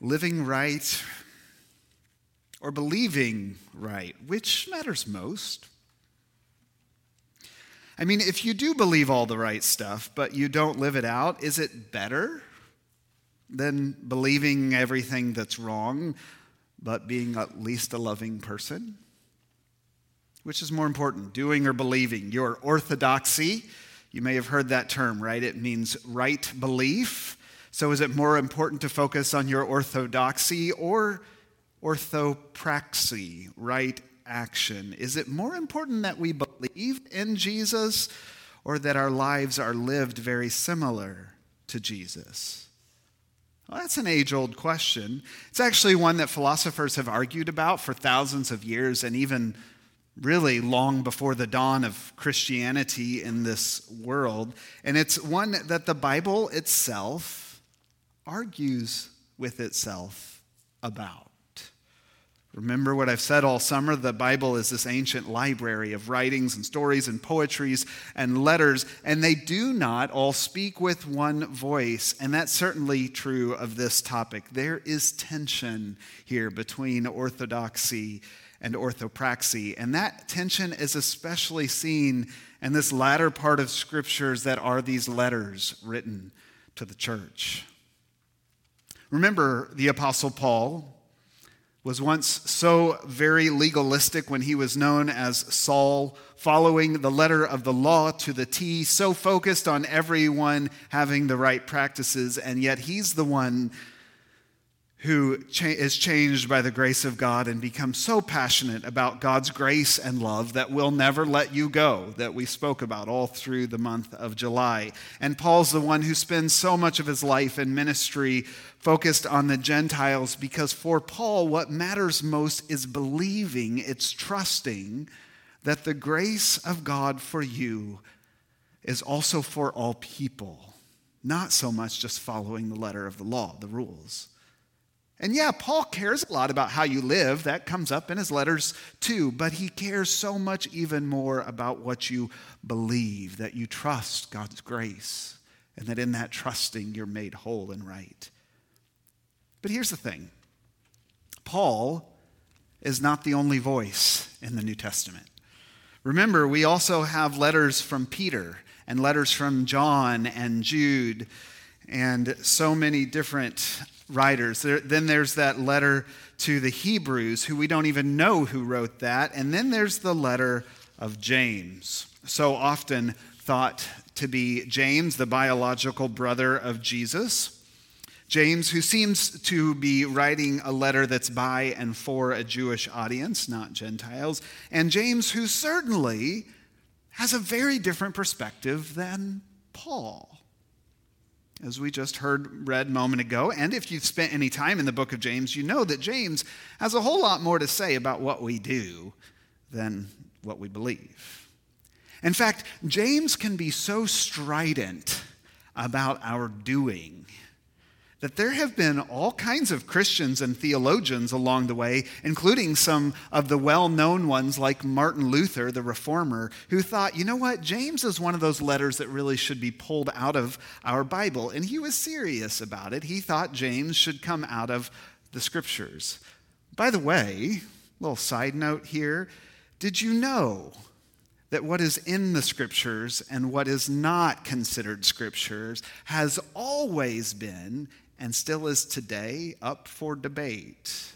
living right or believing right? Which matters most? I mean, if you do believe all the right stuff, but you don't live it out, is it better than believing everything that's wrong, but being at least a loving person? Which is more important, doing or believing? Your orthodoxy, you may have heard that term, right? It means right belief. So is it more important to focus on your orthodoxy or orthopraxy, right action? Is it more important that we believe in Jesus or that our lives are lived very similar to Jesus? Well, that's an age old question. It's actually one that philosophers have argued about for thousands of years and even really long before the dawn of Christianity in this world. And it's one that the Bible itself argues with itself about. Remember what I've said all summer? The Bible is this ancient library of writings and stories and poetries and letters, and they do not all speak with one voice. And that's certainly true of this topic. There is tension here between orthodoxy and orthopraxy, and that tension is especially seen in this latter part of scriptures that are these letters written to the church. Remember the Apostle Paul was once so very legalistic when he was known as Saul, following the letter of the law to the T, so focused on everyone having the right practices, and yet he's the one who cha- is changed by the grace of God and becomes so passionate about God's grace and love that will never let you go, that we spoke about all through the month of July. And Paul's the one who spends so much of his life in ministry focused on the Gentiles because for Paul, what matters most is believing, it's trusting that the grace of God for you is also for all people, not so much just following the letter of the law, the rules. And yeah, Paul cares a lot about how you live. That comes up in his letters too. But he cares so much even more about what you believe, that you trust God's grace, and that in that trusting you're made whole and right. But here's the thing Paul is not the only voice in the New Testament. Remember, we also have letters from Peter and letters from John and Jude and so many different writers. There, then there's that letter to the Hebrews, who we don't even know who wrote that. And then there's the letter of James, so often thought to be James, the biological brother of Jesus. James, who seems to be writing a letter that's by and for a Jewish audience, not Gentiles. And James, who certainly has a very different perspective than Paul as we just heard read a moment ago. And if you've spent any time in the book of James, you know that James has a whole lot more to say about what we do than what we believe. In fact, James can be so strident about our doing that there have been all kinds of Christians and theologians along the way, including some of the well known ones like Martin Luther, the reformer, who thought, you know what, James is one of those letters that really should be pulled out of our Bible. And he was serious about it. He thought James should come out of the scriptures. By the way, little side note here did you know that what is in the scriptures and what is not considered scriptures has always been and still is today up for debate.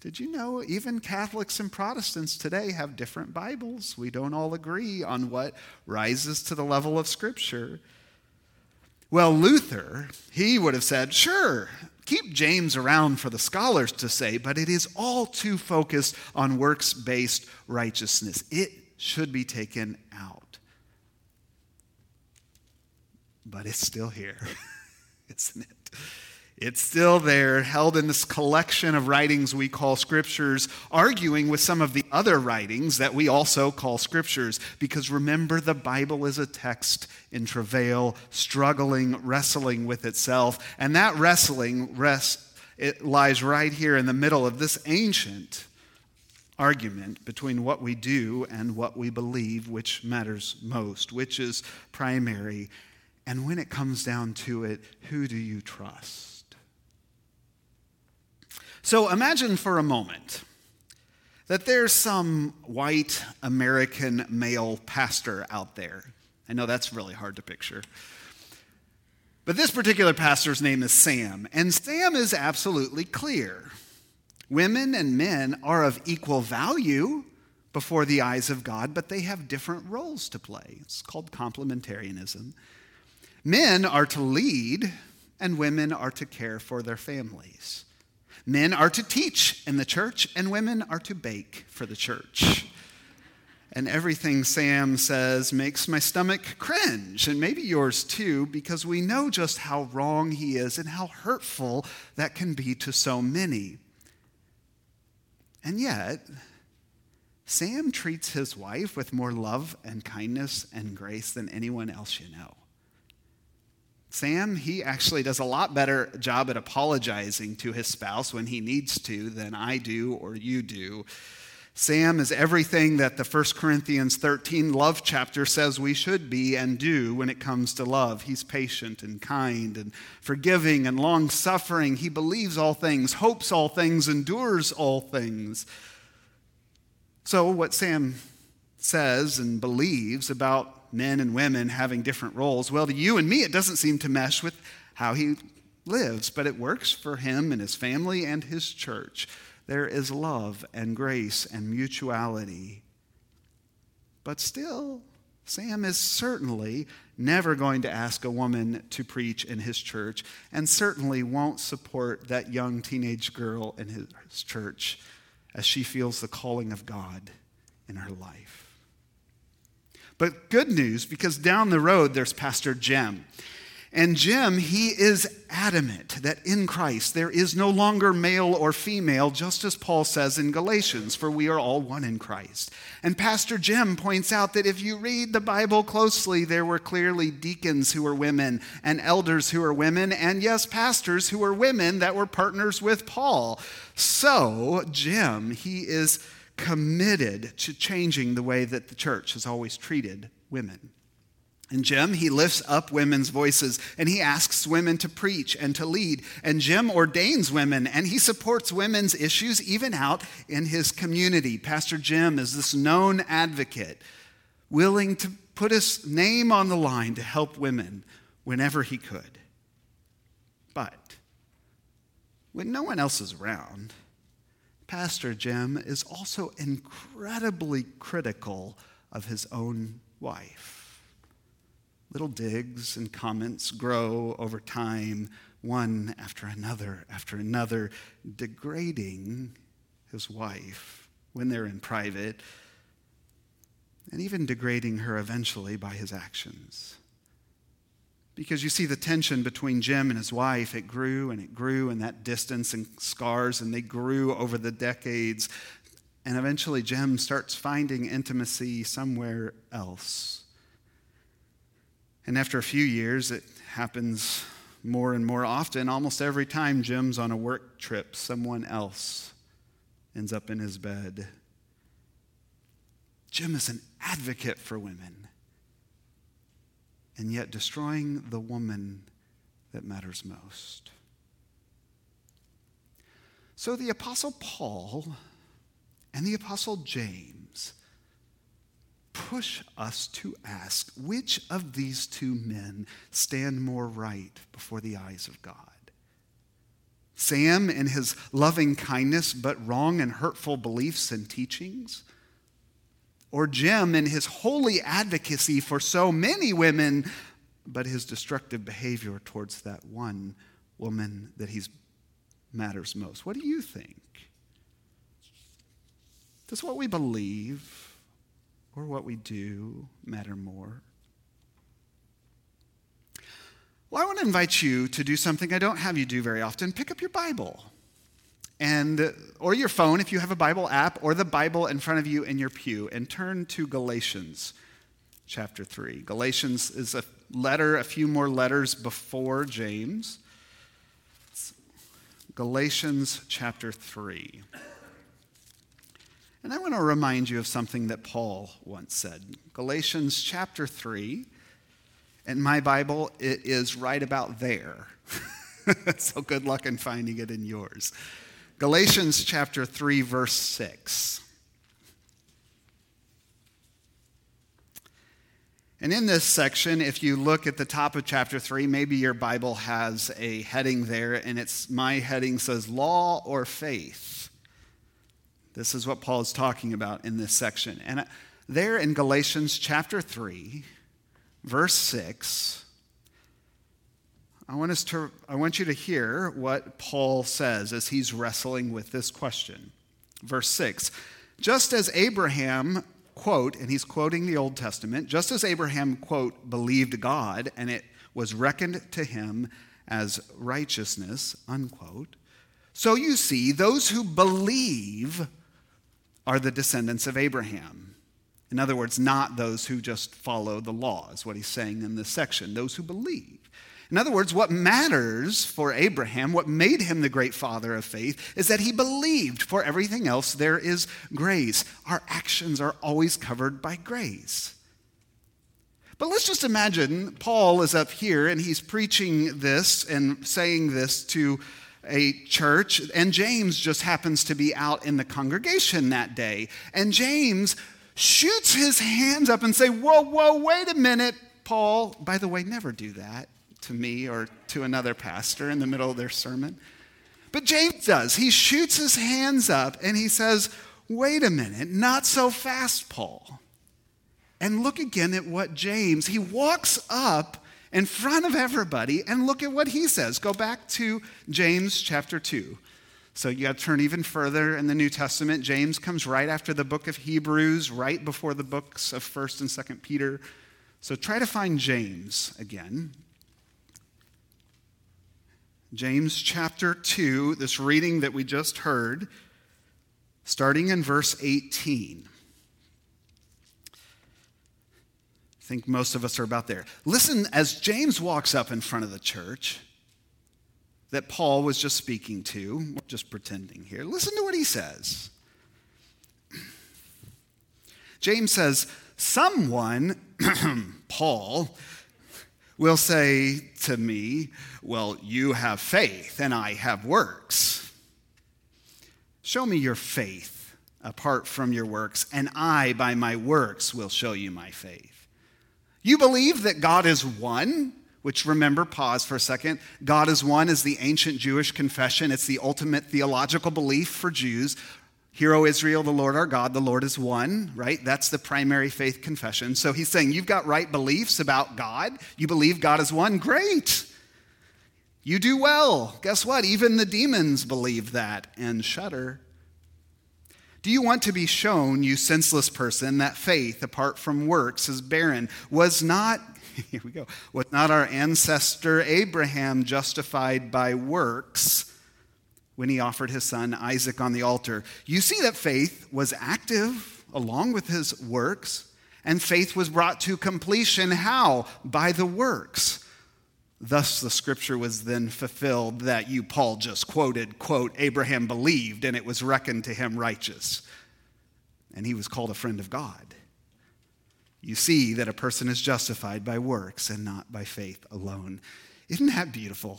Did you know even Catholics and Protestants today have different Bibles? We don't all agree on what rises to the level of Scripture. Well, Luther, he would have said, sure, keep James around for the scholars to say, but it is all too focused on works based righteousness. It should be taken out. But it's still here, isn't it? It's still there, held in this collection of writings we call scriptures, arguing with some of the other writings that we also call scriptures. Because remember, the Bible is a text in travail, struggling, wrestling with itself. And that wrestling rest, it lies right here in the middle of this ancient argument between what we do and what we believe, which matters most, which is primary. And when it comes down to it, who do you trust? So imagine for a moment that there's some white American male pastor out there. I know that's really hard to picture. But this particular pastor's name is Sam, and Sam is absolutely clear. Women and men are of equal value before the eyes of God, but they have different roles to play. It's called complementarianism. Men are to lead, and women are to care for their families. Men are to teach in the church, and women are to bake for the church. And everything Sam says makes my stomach cringe, and maybe yours too, because we know just how wrong he is and how hurtful that can be to so many. And yet, Sam treats his wife with more love and kindness and grace than anyone else you know. Sam, he actually does a lot better job at apologizing to his spouse when he needs to than I do or you do. Sam is everything that the 1 Corinthians 13 love chapter says we should be and do when it comes to love. He's patient and kind and forgiving and long suffering. He believes all things, hopes all things, endures all things. So, what Sam says and believes about men and women having different roles. Well, to you and me, it doesn't seem to mesh with how he lives, but it works for him and his family and his church. There is love and grace and mutuality. But still, Sam is certainly never going to ask a woman to preach in his church, and certainly won't support that young teenage girl in his church as she feels the calling of God in her life. But good news, because down the road there's Pastor Jim. And Jim, he is adamant that in Christ there is no longer male or female, just as Paul says in Galatians, for we are all one in Christ. And Pastor Jim points out that if you read the Bible closely, there were clearly deacons who were women, and elders who were women, and yes, pastors who were women that were partners with Paul. So, Jim, he is committed to changing the way that the church has always treated women. And Jim, he lifts up women's voices and he asks women to preach and to lead. And Jim ordains women and he supports women's issues even out in his community. Pastor Jim is this known advocate, willing to put his name on the line to help women whenever he could. But when no one else is around, Pastor Jim is also incredibly critical of his own wife. Little digs and comments grow over time, one after another after another, degrading his wife when they're in private, and even degrading her eventually by his actions. Because you see the tension between Jim and his wife, it grew and it grew, and that distance and scars, and they grew over the decades. And eventually, Jim starts finding intimacy somewhere else. And after a few years, it happens more and more often. Almost every time Jim's on a work trip, someone else ends up in his bed. Jim is an advocate for women and yet destroying the woman that matters most. So the Apostle Paul and the Apostle James push us to ask which of these two men stand more right before the eyes of God? Sam in his loving kindness but wrong and hurtful beliefs and teachings? or Jim in his holy advocacy for so many women, but his destructive behavior towards that one woman that he matters most. What do you think? Does what we believe or what we do matter more? Well, I want to invite you to do something I don't have you do very often. Pick up your Bible and or your phone if you have a Bible app or the Bible in front of you in your pew and turn to Galatians chapter 3. Galatians is a letter, a few more letters before James. Galatians chapter 3. And I want to remind you of something that Paul once said. Galatians chapter 3. In my Bible, it is right about there. so good luck in finding it in yours. Galatians chapter 3, verse 6. And in this section, if you look at the top of chapter 3, maybe your Bible has a heading there, and it's my heading says law or faith. This is what Paul is talking about in this section. And uh, there in Galatians chapter 3, verse 6, I want, us to, I want you to hear what Paul says as he's wrestling with this question. Verse 6 Just as Abraham quote, and he's quoting the Old Testament, just as Abraham, quote, believed God and it was reckoned to him as righteousness, unquote. So you see, those who believe are the descendants of Abraham. In other words, not those who just follow the law, is what he's saying in this section, those who believe. In other words, what matters for Abraham, what made him the great father of faith, is that he believed. For everything else, there is grace. Our actions are always covered by grace. But let's just imagine Paul is up here and he's preaching this and saying this to a church, and James just happens to be out in the congregation that day. And James shoots his hands up and say, "Whoa, whoa, wait a minute, Paul. By the way, never do that to me or to another pastor in the middle of their sermon. But James does. He shoots his hands up and he says, Wait a minute, not so fast, Paul. And look again at what James, he walks up in front of everybody and look at what he says. Go back to James chapter 2. So you got to turn even further in the New Testament. James comes right after the book of Hebrews, right before the books of 1st and 2nd Peter. So try to find James again. James chapter 2, this reading that we just heard, starting in verse 18. I think most of us are about there. Listen as James walks up in front of the church that Paul was just speaking to, just pretending here. Listen to what he says. James says, Someone, Paul, will say to me, Well, you have faith and I have works. Show me your faith apart from your works, and I, by my works, will show you my faith. You believe that God is one, which remember, pause for a second. God is one is the ancient Jewish confession. It's the ultimate theological belief for Jews. Hear, O Israel, the Lord our God, the Lord is one, right? That's the primary faith confession. So he's saying, You've got right beliefs about God. You believe God is one. Great. You do well. Guess what? Even the demons believe that and shudder. Do you want to be shown, you senseless person, that faith apart from works is barren? Was not, here we go, was not our ancestor Abraham justified by works? when he offered his son Isaac on the altar. You see that faith was active along with his works, and faith was brought to completion. How? By the works. Thus, the scripture was then fulfilled that you, Paul, just quoted, quote, Abraham believed, and it was reckoned to him righteous. And he was called a friend of God. You see that a person is justified by works and not by faith alone. Isn't that beautiful?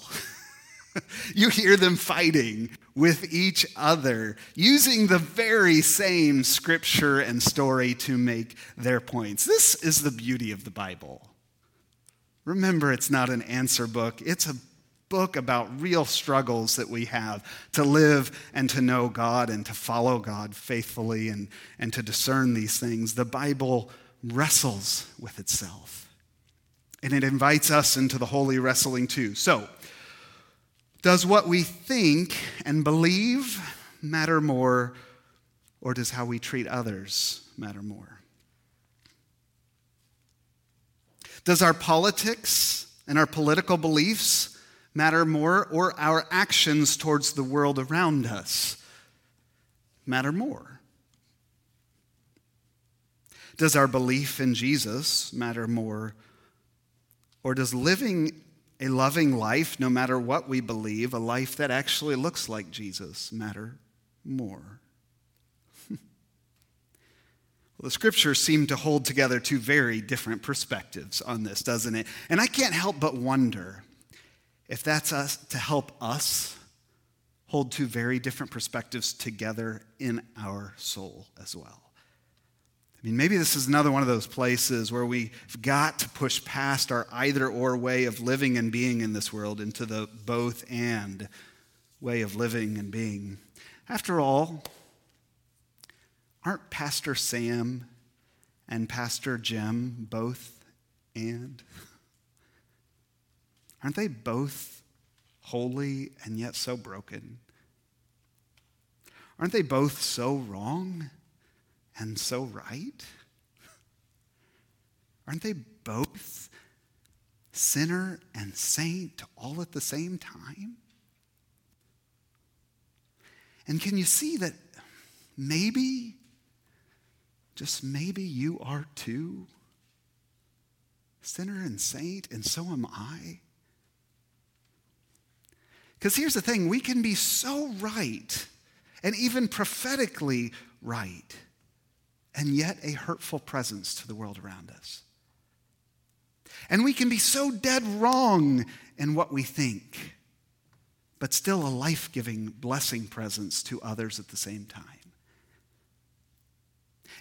you hear them fighting with each other, using the very same scripture and story to make their points. This is the beauty of the Bible. Remember, it's not an answer book, it's a book about real struggles that we have to live and to know God and to follow God faithfully and, and to discern these things. The Bible wrestles with itself. And it invites us into the holy wrestling too. So, does what we think and believe matter more, or does how we treat others matter more? Does our politics and our political beliefs matter more, or our actions towards the world around us matter more? Does our belief in Jesus matter more, or does living a loving life, no matter what we believe, a life that actually looks like Jesus, matter more. well, the scriptures seem to hold together two very different perspectives on this, doesn't it? And I can't help but wonder if that's us to help us hold two very different perspectives together in our soul as well. I mean, maybe this is another one of those places where we've got to push past our either or way of living and being in this world into the both and way of living and being. After all, aren't Pastor Sam and Pastor Jim both and? Aren't they both holy and yet so broken? Aren't they both so wrong and so right? Aren't they both sinner and saint all at the same time? And can you see that maybe, just maybe, you are too? Sinner and saint, and so am I. Because here's the thing we can be so right, and even prophetically right, and yet a hurtful presence to the world around us. And we can be so dead wrong in what we think, but still a life giving blessing presence to others at the same time.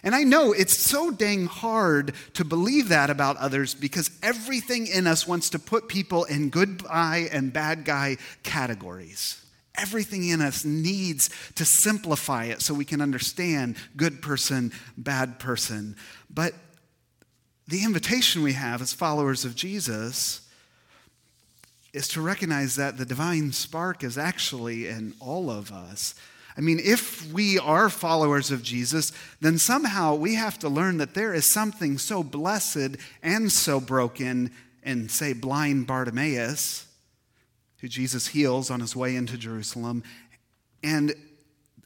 And I know it's so dang hard to believe that about others because everything in us wants to put people in good guy and bad guy categories. Everything in us needs to simplify it so we can understand good person, bad person. But the invitation we have as followers of Jesus is to recognize that the divine spark is actually in all of us I mean, if we are followers of Jesus, then somehow we have to learn that there is something so blessed and so broken in, say, blind Bartimaeus, who Jesus heals on his way into Jerusalem, and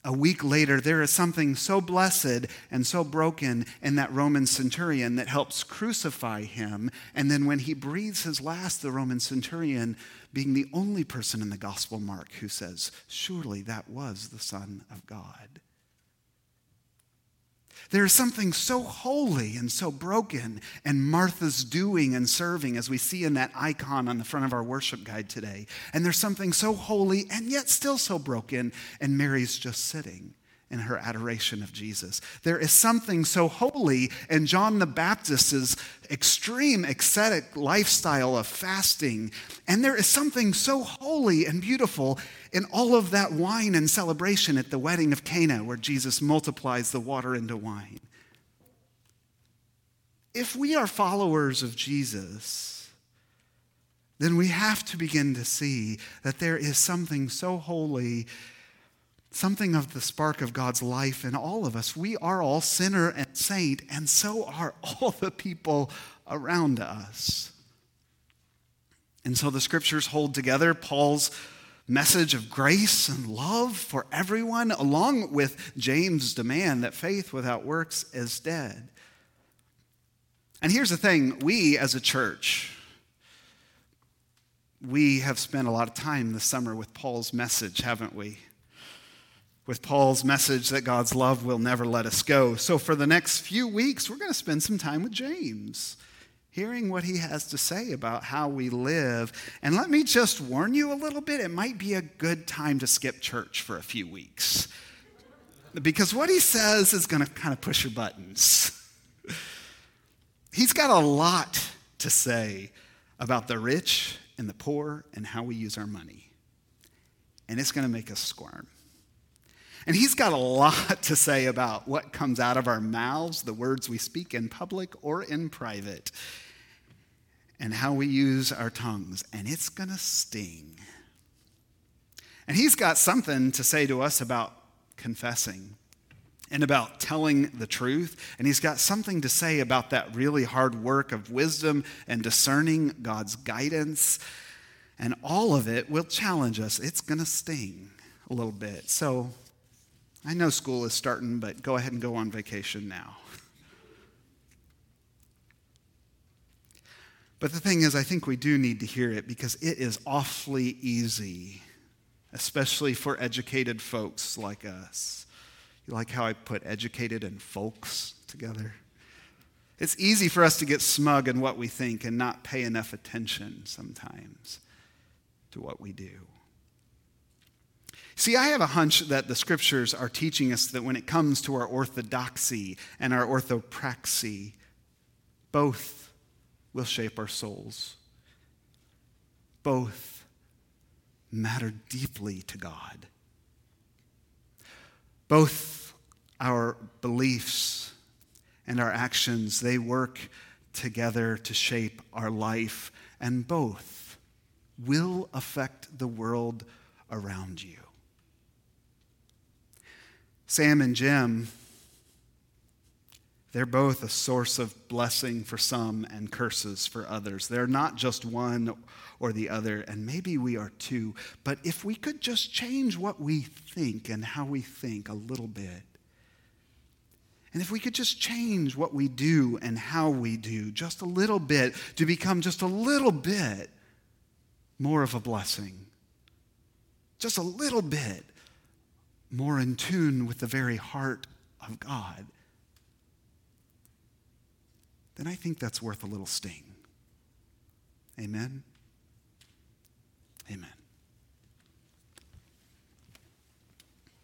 a week later, there is something so blessed and so broken in that Roman centurion that helps crucify him. And then when he breathes his last, the Roman centurion, being the only person in the Gospel Mark who says, Surely that was the Son of God. There is something so holy and so broken and Martha's doing and serving, as we see in that icon on the front of our worship guide today. And there's something so holy and yet still so broken, and Mary's just sitting in her adoration of Jesus. There is something so holy in John the Baptist's extreme ascetic lifestyle of fasting, and there is something so holy and beautiful in all of that wine and celebration at the wedding of Cana where Jesus multiplies the water into wine. If we are followers of Jesus, then we have to begin to see that there is something so holy something of the spark of God's life in all of us. We are all sinner and saint, and so are all the people around us. And so the scriptures hold together Paul's message of grace and love for everyone, along with James' demand that faith without works is dead. And here's the thing we as a church, we have spent a lot of time this summer with Paul's message, haven't we? With Paul's message that God's love will never let us go. So, for the next few weeks, we're going to spend some time with James, hearing what he has to say about how we live. And let me just warn you a little bit it might be a good time to skip church for a few weeks. Because what he says is going to kind of push your buttons. He's got a lot to say about the rich and the poor and how we use our money. And it's going to make us squirm. And he's got a lot to say about what comes out of our mouths, the words we speak in public or in private, and how we use our tongues. And it's going to sting. And he's got something to say to us about confessing and about telling the truth. And he's got something to say about that really hard work of wisdom and discerning God's guidance. And all of it will challenge us. It's going to sting a little bit. So I know school is starting, but go ahead and go on vacation now. But the thing is, I think we do need to hear it because it is awfully easy, especially for educated folks like us. You like how I put educated and folks together? It's easy for us to get smug in what we think and not pay enough attention sometimes to what we do. See, I have a hunch that the scriptures are teaching us that when it comes to our orthodoxy and our orthopraxy, both will shape our souls. Both matter deeply to God. Both our beliefs and our actions, they work together to shape our life, and both will affect the world around you. Sam and Jim, they're both a source of blessing for some and curses for others. They're not just one or the other, and maybe we are too. But if we could just change what we think and how we think a little bit, and if we could just change what we do and how we do just a little bit to become just a little bit more of a blessing, just a little bit more in tune with the very heart of God, then I think that's worth a little sting. Amen? Amen.